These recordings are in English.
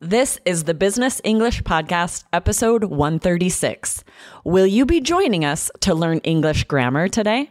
This is the Business English Podcast, episode 136. Will you be joining us to learn English grammar today?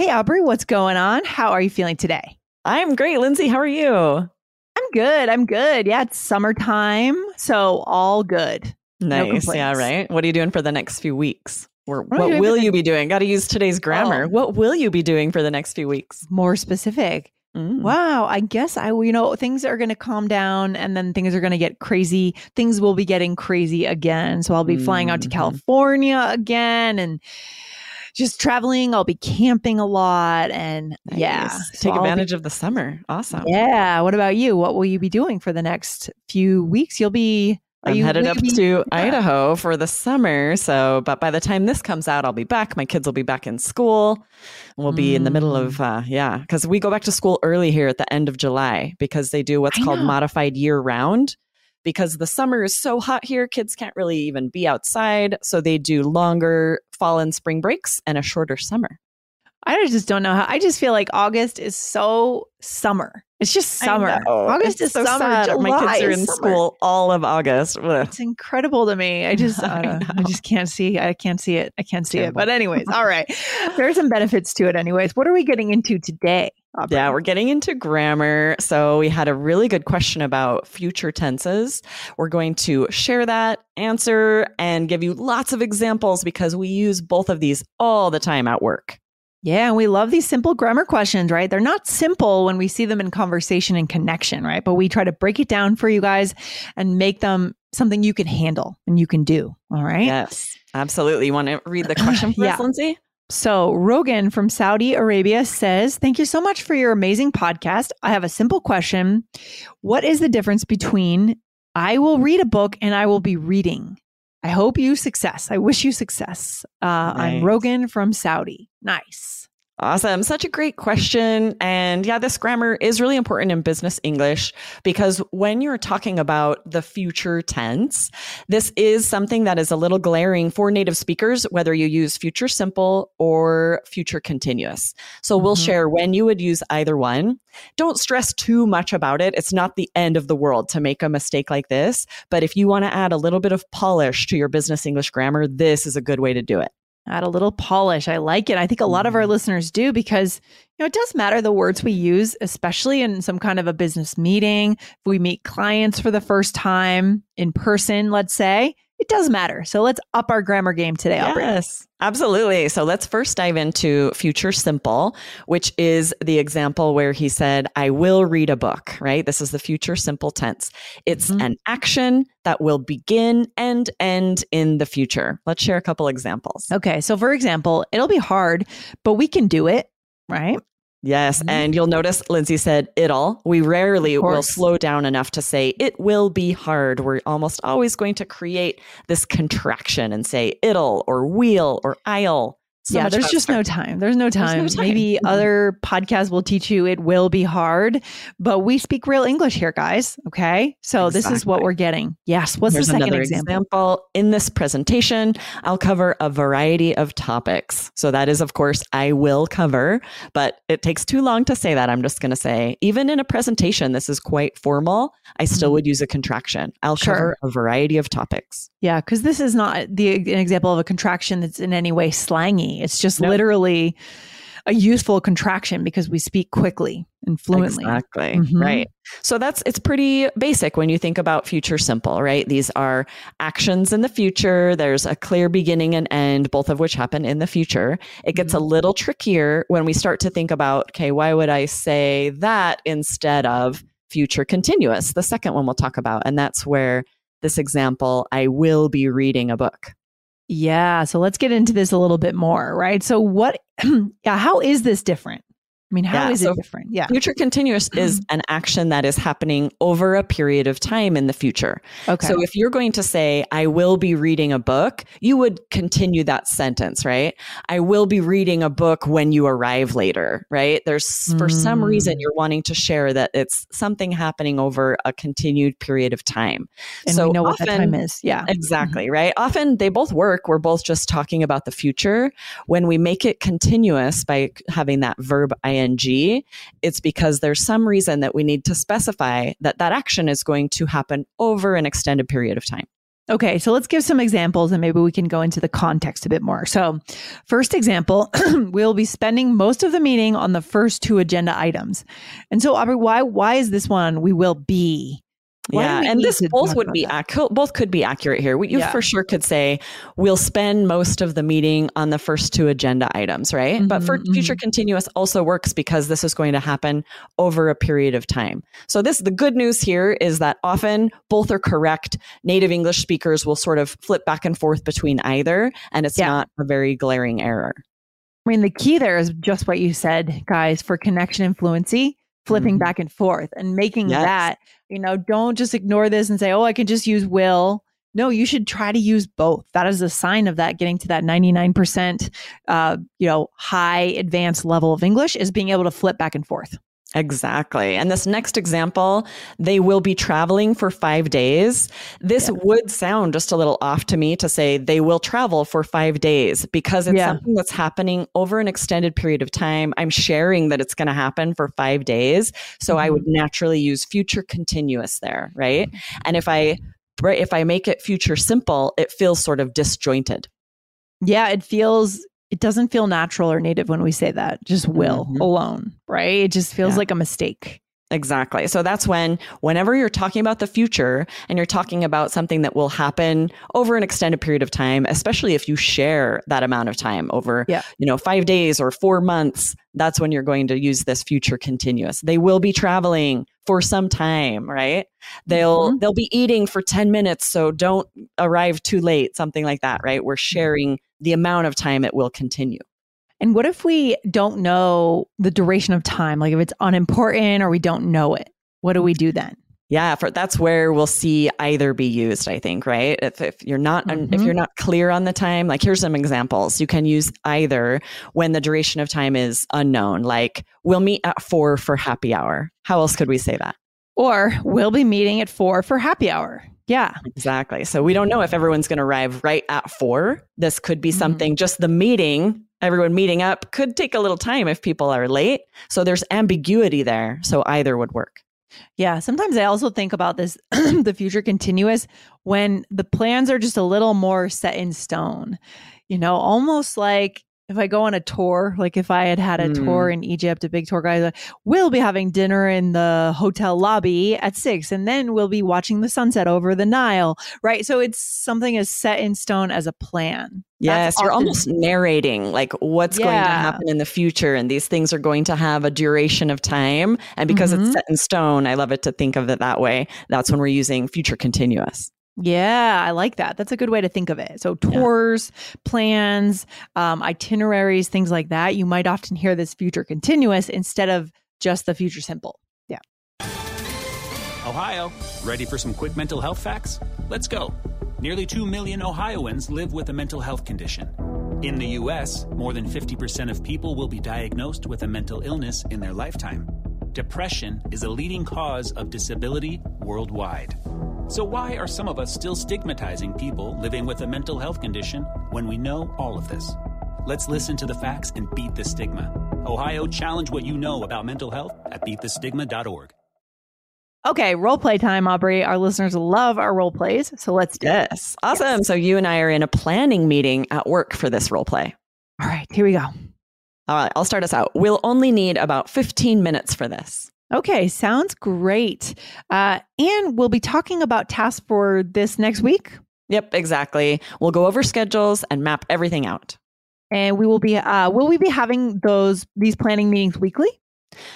Hey, Aubrey, what's going on? How are you feeling today? I'm great. Lindsay, how are you? I'm good. I'm good. Yeah, it's summertime, so all good. Nice. No yeah, right. What are you doing for the next few weeks? Or what, what will you be doing? Got to use today's grammar. Oh. What will you be doing for the next few weeks? More specific. Mm. Wow, I guess I, you know, things are going to calm down and then things are going to get crazy. Things will be getting crazy again. So I'll be mm-hmm. flying out to mm-hmm. California again and just traveling. I'll be camping a lot and nice. yeah. So Take I'll advantage be, of the summer. Awesome. Yeah. What about you? What will you be doing for the next few weeks? You'll be I'm headed up be, to yeah. Idaho for the summer. So, but by the time this comes out, I'll be back. My kids will be back in school. We'll be mm. in the middle of, mm. uh, yeah, because we go back to school early here at the end of July because they do what's I called know. modified year round because the summer is so hot here, kids can't really even be outside. So they do longer fall and spring breaks and a shorter summer. I just don't know how. I just feel like August is so summer. It's just summer. August it's is so summer. July My kids are in summer. school all of August. Ugh. It's incredible to me. I just, I, uh, I, just can't see. I can't see it. I can't see Terrible. it. But anyways, all right. There are some benefits to it. Anyways, what are we getting into today? Aubrey. Yeah, we're getting into grammar. So we had a really good question about future tenses. We're going to share that answer and give you lots of examples because we use both of these all the time at work. Yeah, and we love these simple grammar questions, right? They're not simple when we see them in conversation and connection, right? But we try to break it down for you guys and make them something you can handle and you can do. All right. Yes, absolutely. You want to read the question for yeah. us, Lindsay? So, Rogan from Saudi Arabia says, Thank you so much for your amazing podcast. I have a simple question. What is the difference between I will read a book and I will be reading? I hope you success. I wish you success. Uh, nice. I'm Rogan from Saudi. Nice. Awesome. Such a great question. And yeah, this grammar is really important in business English because when you're talking about the future tense, this is something that is a little glaring for native speakers, whether you use future simple or future continuous. So mm-hmm. we'll share when you would use either one. Don't stress too much about it. It's not the end of the world to make a mistake like this. But if you want to add a little bit of polish to your business English grammar, this is a good way to do it add a little polish. I like it. I think a lot of our mm-hmm. listeners do because you know it does matter the words we use, especially in some kind of a business meeting. If we meet clients for the first time in person, let's say, does matter. So let's up our grammar game today. Aubrey. Yes, absolutely. So let's first dive into future simple, which is the example where he said, I will read a book, right? This is the future simple tense. It's mm-hmm. an action that will begin and end in the future. Let's share a couple examples. Okay. So, for example, it'll be hard, but we can do it, right? Yes. Mm-hmm. And you'll notice Lindsay said it'll. We rarely will slow down enough to say it will be hard. We're almost always going to create this contraction and say it'll or we'll or I'll. So yeah, there's just no time. There's no time. There's no time. Maybe mm-hmm. other podcasts will teach you it will be hard, but we speak real English here, guys. Okay. So exactly. this is what we're getting. Yes. What's Here's the second example? example? In this presentation, I'll cover a variety of topics. So that is, of course, I will cover, but it takes too long to say that. I'm just going to say, even in a presentation, this is quite formal. I still mm-hmm. would use a contraction. I'll sure. cover a variety of topics. Yeah. Cause this is not the an example of a contraction that's in any way slangy. It's just nope. literally a useful contraction because we speak quickly and fluently. Exactly. Mm-hmm. Right. So that's it's pretty basic when you think about future simple, right? These are actions in the future. There's a clear beginning and end, both of which happen in the future. It gets mm-hmm. a little trickier when we start to think about, okay, why would I say that instead of future continuous? The second one we'll talk about. And that's where this example, I will be reading a book. Yeah. So let's get into this a little bit more, right? so, what, yeah, how is this different? I mean, how yeah, is so it different? Yeah. Future continuous is an action that is happening over a period of time in the future. Okay. So if you're going to say, I will be reading a book, you would continue that sentence, right? I will be reading a book when you arrive later, right? There's mm. for some reason mm. you're wanting to share that it's something happening over a continued period of time. And so we know often, what that time is. Yeah. Exactly, mm-hmm. right? Often they both work. We're both just talking about the future. When we make it continuous by having that verb ing ing, it's because there's some reason that we need to specify that that action is going to happen over an extended period of time. Okay, so let's give some examples and maybe we can go into the context a bit more. So, first example, we'll be spending most of the meeting on the first two agenda items. And so, Aubrey, why why is this one we will be? Why yeah, and this both would be accurate. Both could be accurate here. You yeah. for sure could say we'll spend most of the meeting on the first two agenda items, right? Mm-hmm, but for mm-hmm. future continuous also works because this is going to happen over a period of time. So this the good news here is that often both are correct. Native English speakers will sort of flip back and forth between either, and it's yeah. not a very glaring error. I mean, the key there is just what you said, guys, for connection and fluency flipping mm-hmm. back and forth and making yes. that, you know, don't just ignore this and say, oh, I can just use will. No, you should try to use both. That is a sign of that getting to that 99%, uh, you know, high advanced level of English is being able to flip back and forth. Exactly. And this next example, they will be traveling for five days. This yeah. would sound just a little off to me to say they will travel for five days because it's yeah. something that's happening over an extended period of time. I'm sharing that it's going to happen for five days. So mm-hmm. I would mm-hmm. naturally use future continuous there, right? And if I right, if I make it future simple, it feels sort of disjointed. Yeah, it feels it doesn't feel natural or native when we say that, just will mm-hmm. alone, right? It just feels yeah. like a mistake. Exactly. So that's when, whenever you're talking about the future and you're talking about something that will happen over an extended period of time, especially if you share that amount of time over, yeah. you know, five days or four months, that's when you're going to use this future continuous. They will be traveling for some time, right? They'll, mm-hmm. they'll be eating for 10 minutes. So don't arrive too late, something like that, right? We're sharing the amount of time it will continue. And what if we don't know the duration of time? Like if it's unimportant or we don't know it, what do we do then? Yeah, for, that's where we'll see either be used. I think, right? If, if you're not mm-hmm. if you're not clear on the time, like here's some examples. You can use either when the duration of time is unknown. Like we'll meet at four for happy hour. How else could we say that? Or we'll be meeting at four for happy hour. Yeah. Exactly. So we don't know if everyone's going to arrive right at four. This could be mm-hmm. something, just the meeting, everyone meeting up could take a little time if people are late. So there's ambiguity there. So either would work. Yeah. Sometimes I also think about this, the future continuous, when the plans are just a little more set in stone, you know, almost like if I go on a tour, like if I had had a mm. tour in Egypt, a big tour guide, like, we'll be having dinner in the hotel lobby at six, and then we'll be watching the sunset over the Nile, right? So it's something as set in stone as a plan. Yes, That's you're often, almost narrating like what's yeah. going to happen in the future, and these things are going to have a duration of time. And because mm-hmm. it's set in stone, I love it to think of it that way. That's when we're using future continuous. Yeah, I like that. That's a good way to think of it. So, tours, yeah. plans, um, itineraries, things like that. You might often hear this future continuous instead of just the future simple. Yeah. Ohio, ready for some quick mental health facts? Let's go. Nearly 2 million Ohioans live with a mental health condition. In the U.S., more than 50% of people will be diagnosed with a mental illness in their lifetime. Depression is a leading cause of disability worldwide. So, why are some of us still stigmatizing people living with a mental health condition when we know all of this? Let's listen to the facts and beat the stigma. Ohio, challenge what you know about mental health at beatthestigma.org. Okay, role play time, Aubrey. Our listeners love our role plays, so let's do yes. It. Awesome. Yes. So you and I are in a planning meeting at work for this role play. All right, here we go. All right, I'll start us out. We'll only need about 15 minutes for this. Okay, sounds great. Uh, and we'll be talking about tasks for this next week. Yep, exactly. We'll go over schedules and map everything out. And we will be uh, will we be having those these planning meetings weekly?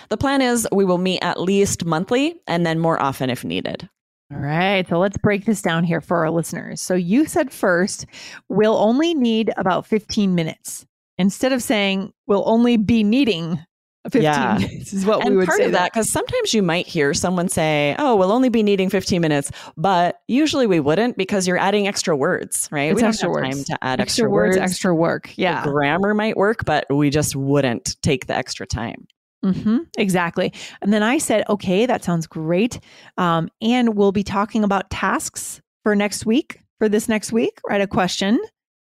The plan is we will meet at least monthly and then more often if needed. All right, so let's break this down here for our listeners. So you said first, we'll only need about 15 minutes. Instead of saying we'll only be needing 15 Yeah. minutes is what and we would part say of that, because sometimes you might hear someone say, "Oh, we'll only be needing 15 minutes," but usually we wouldn't because you're adding extra words, right? It's we don't extra have words. time to add extra, words, extra work. The Yeah. grammar might work, but we just wouldn't take the extra time. Mm-hmm, exactly. And then I said, okay, that sounds great. Um, and we'll be talking about tasks for next week, for this next week, right? A question.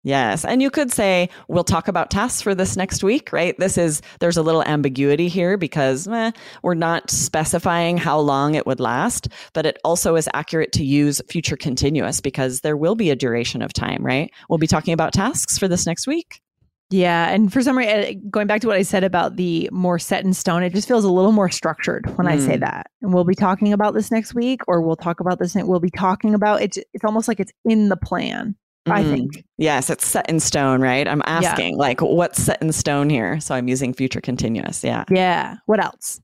Yes. And you could say, we'll talk about tasks for this next week, right? This is, there's a little ambiguity here because eh, we're not specifying how long it would last, but it also is accurate to use future continuous because there will be a duration of time, right? We'll be talking about tasks for this next week. Yeah. And for some reason, going back to what I said about the more set in stone, it just feels a little more structured when I say Mm. that. And we'll be talking about this next week, or we'll talk about this. We'll be talking about it. It's almost like it's in the plan, I Mm. think. Yes, it's set in stone, right? I'm asking, like, what's set in stone here? So I'm using future continuous. Yeah. Yeah. What else?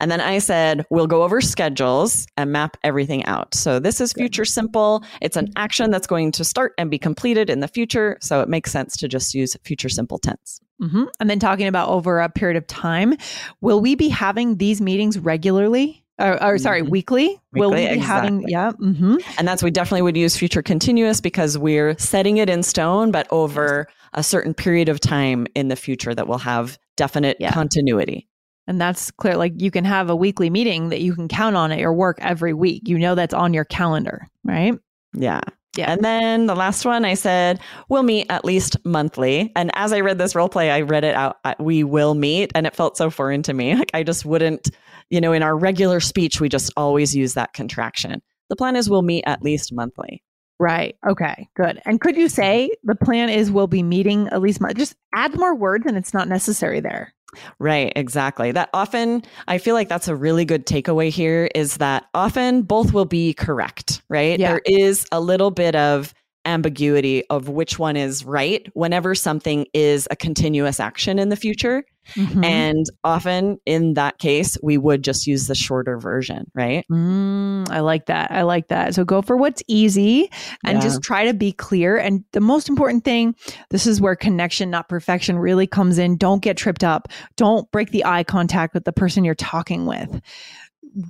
And then I said, we'll go over schedules and map everything out. So this is future simple. It's an action that's going to start and be completed in the future. So it makes sense to just use future simple tense. hmm And then talking about over a period of time, will we be having these meetings regularly? Or, or sorry, Mhm. weekly? Will we Weekly, be having? exactly. Yeah. hmm And that's we definitely would use future continuous because we're setting it in stone, but over a certain period of time in the future that will have definite Yeah. continuity. And that's clear. Like you can have a weekly meeting that you can count on at your work every week. You know that's on your calendar, right? Yeah. Yeah. And then the last one, I said, we'll meet at least monthly. And as I read this role play, I read it out, we will meet. And it felt so foreign to me. Like I just wouldn't, you know, in our regular speech, we just always use that contraction. The plan is we'll meet at least monthly. Right. Okay. Good. And could you say the plan is we'll be meeting at least? Mo- just add more words, and it's not necessary there. Right, exactly. That often, I feel like that's a really good takeaway here is that often both will be correct, right? Yeah. There is a little bit of ambiguity of which one is right whenever something is a continuous action in the future. Mhm. And often in that case, we would just use the shorter version, right? Mm, I like that. I like that. So go for what's easy and Yeah. just try to be clear. And the most important thing, this is where connection, not perfection, really comes in. Don't get tripped up. Don't break the eye contact with the person you're talking with.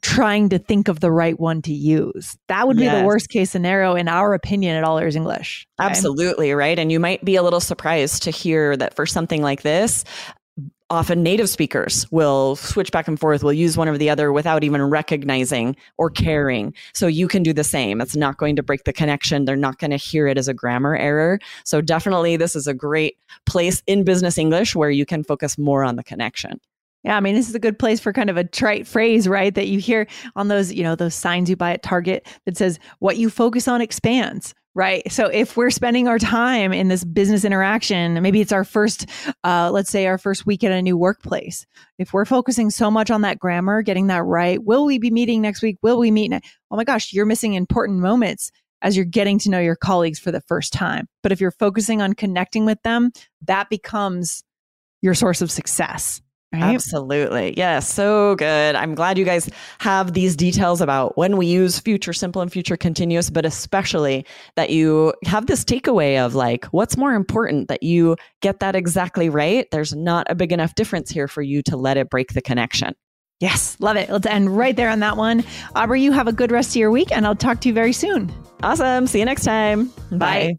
Trying to think of the right one to use. That would be the worst case scenario, in our opinion, at All Ears English. Absolutely, right? And you might be a little surprised to hear that for something like this, often native speakers will switch back and forth, will use one or the other without even recognizing or caring. So you can do the same. It's not going to break the connection. They're not going to hear it as a grammar error. So definitely, this is a great place in business English where you can focus more on the connection. Yeah, I mean, this is a good place for kind of a trite phrase, right? That you hear on those, you know, those signs you buy at Target that says, what you focus on expands, right? So if we're spending our time in this business interaction, maybe it's our first, uh, let's say our first week at a new workplace. If we're focusing so much on that grammar, getting that right, will we be meeting next week? Will we meet? Ne- oh my gosh, you're missing important moments as you're getting to know your colleagues for the first time. But if you're focusing on connecting with them, that becomes your source of success. Right? Absolutely. Yes. So good. I'm glad you guys have these details about when we use future simple and future continuous, but especially that you have this takeaway of like, what's more important that you get that exactly right? There's not a big enough difference here for you to let it break the connection. Yes, love it. Let's end right there on that one. Aubrey, you have a good rest of your week, and I'll talk to you very soon. Awesome. See you next time. Bye.